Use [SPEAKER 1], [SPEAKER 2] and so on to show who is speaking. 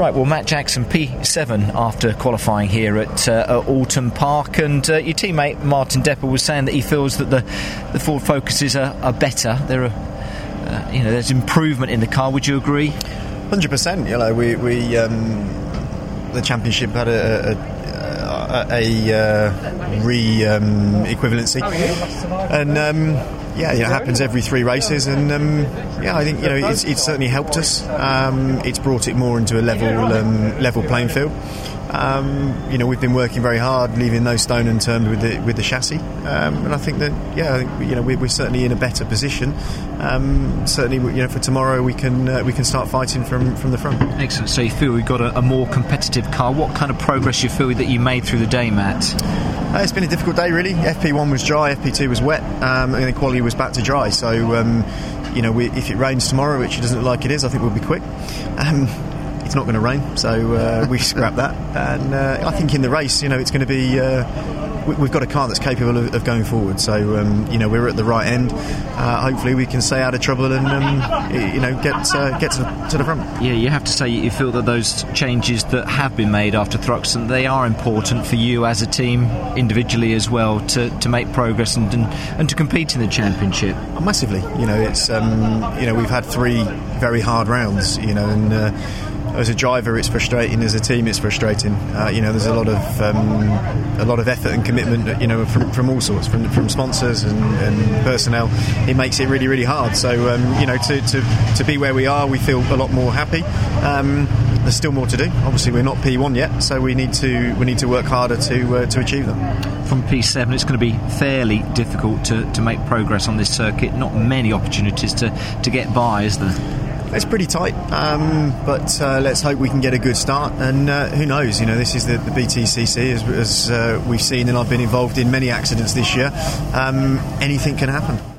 [SPEAKER 1] Right, well, Mat Jackson, P7 after qualifying here at, uh, at Oulton Park, and uh, your teammate Martin Depper was saying that he feels that the, the Ford Focuses are, are better. There are, uh, you know, there's improvement in the car. Would you agree?
[SPEAKER 2] Hundred percent. You know, we, we um, the championship had a, a, a, a uh, re um, equivalency, and. Um, yeah, it happens every three races, and um, yeah, I think you know it's, it's certainly helped us. Um, it's brought it more into a level um, level playing field. Um, you know, we've been working very hard, leaving no stone unturned with the with the chassis, um, and I think that yeah, I think you know we're, certainly in a better position. Certainly, you know, for tomorrow we can uh, we can start fighting from from the front.
[SPEAKER 1] Excellent. So you feel we've got a, a more competitive car. What kind of progress you feel that you made through the day, Mat?
[SPEAKER 2] Uh, it's been a difficult day, really. FP1 was dry, FP2 was wet, um, and the quality was back to dry. So, um, you know, we, if it rains tomorrow, which it doesn't look like it is, I think we'll be quick. Um, it's not going to rain, so uh, we scrap that. And uh, I think in the race, you know, it's going to be. We've got a car that's capable of, of going forward, so um, you know we're at the right end. Uh, hopefully, we can stay out of trouble and um, you know get uh, get to the, to the, front.
[SPEAKER 1] Yeah, you have to say you feel that those changes that have been made after Thruxton they are important for you as a team individually as well to, to make progress and, and, and to compete in the championship.
[SPEAKER 2] Massively, you know, it's um, you know we've had three very hard rounds, you know, and uh, as a driver, it's frustrating. As a team, it's frustrating. Uh, you know, there's a lot of um, a lot of effort and commitment. You know, from, from all sorts, from, from sponsors and, and personnel. It makes it really, really hard. So, um, you know, to, to, to be where we are, we feel a lot more happy. Um, there's still more to do. Obviously, we're not P1 yet, so we need to we need to work harder to uh, to achieve them.
[SPEAKER 1] From P7, it's going to be fairly difficult to, to make progress on this circuit. Not many opportunities to, to get by, is there?
[SPEAKER 2] It's pretty tight, um, but uh, let's hope we can get a good start. And uh, who knows? You know, this is the, the BTCC, as, as uh, we've seen, and I've been involved in many accidents this year. Um, anything can happen.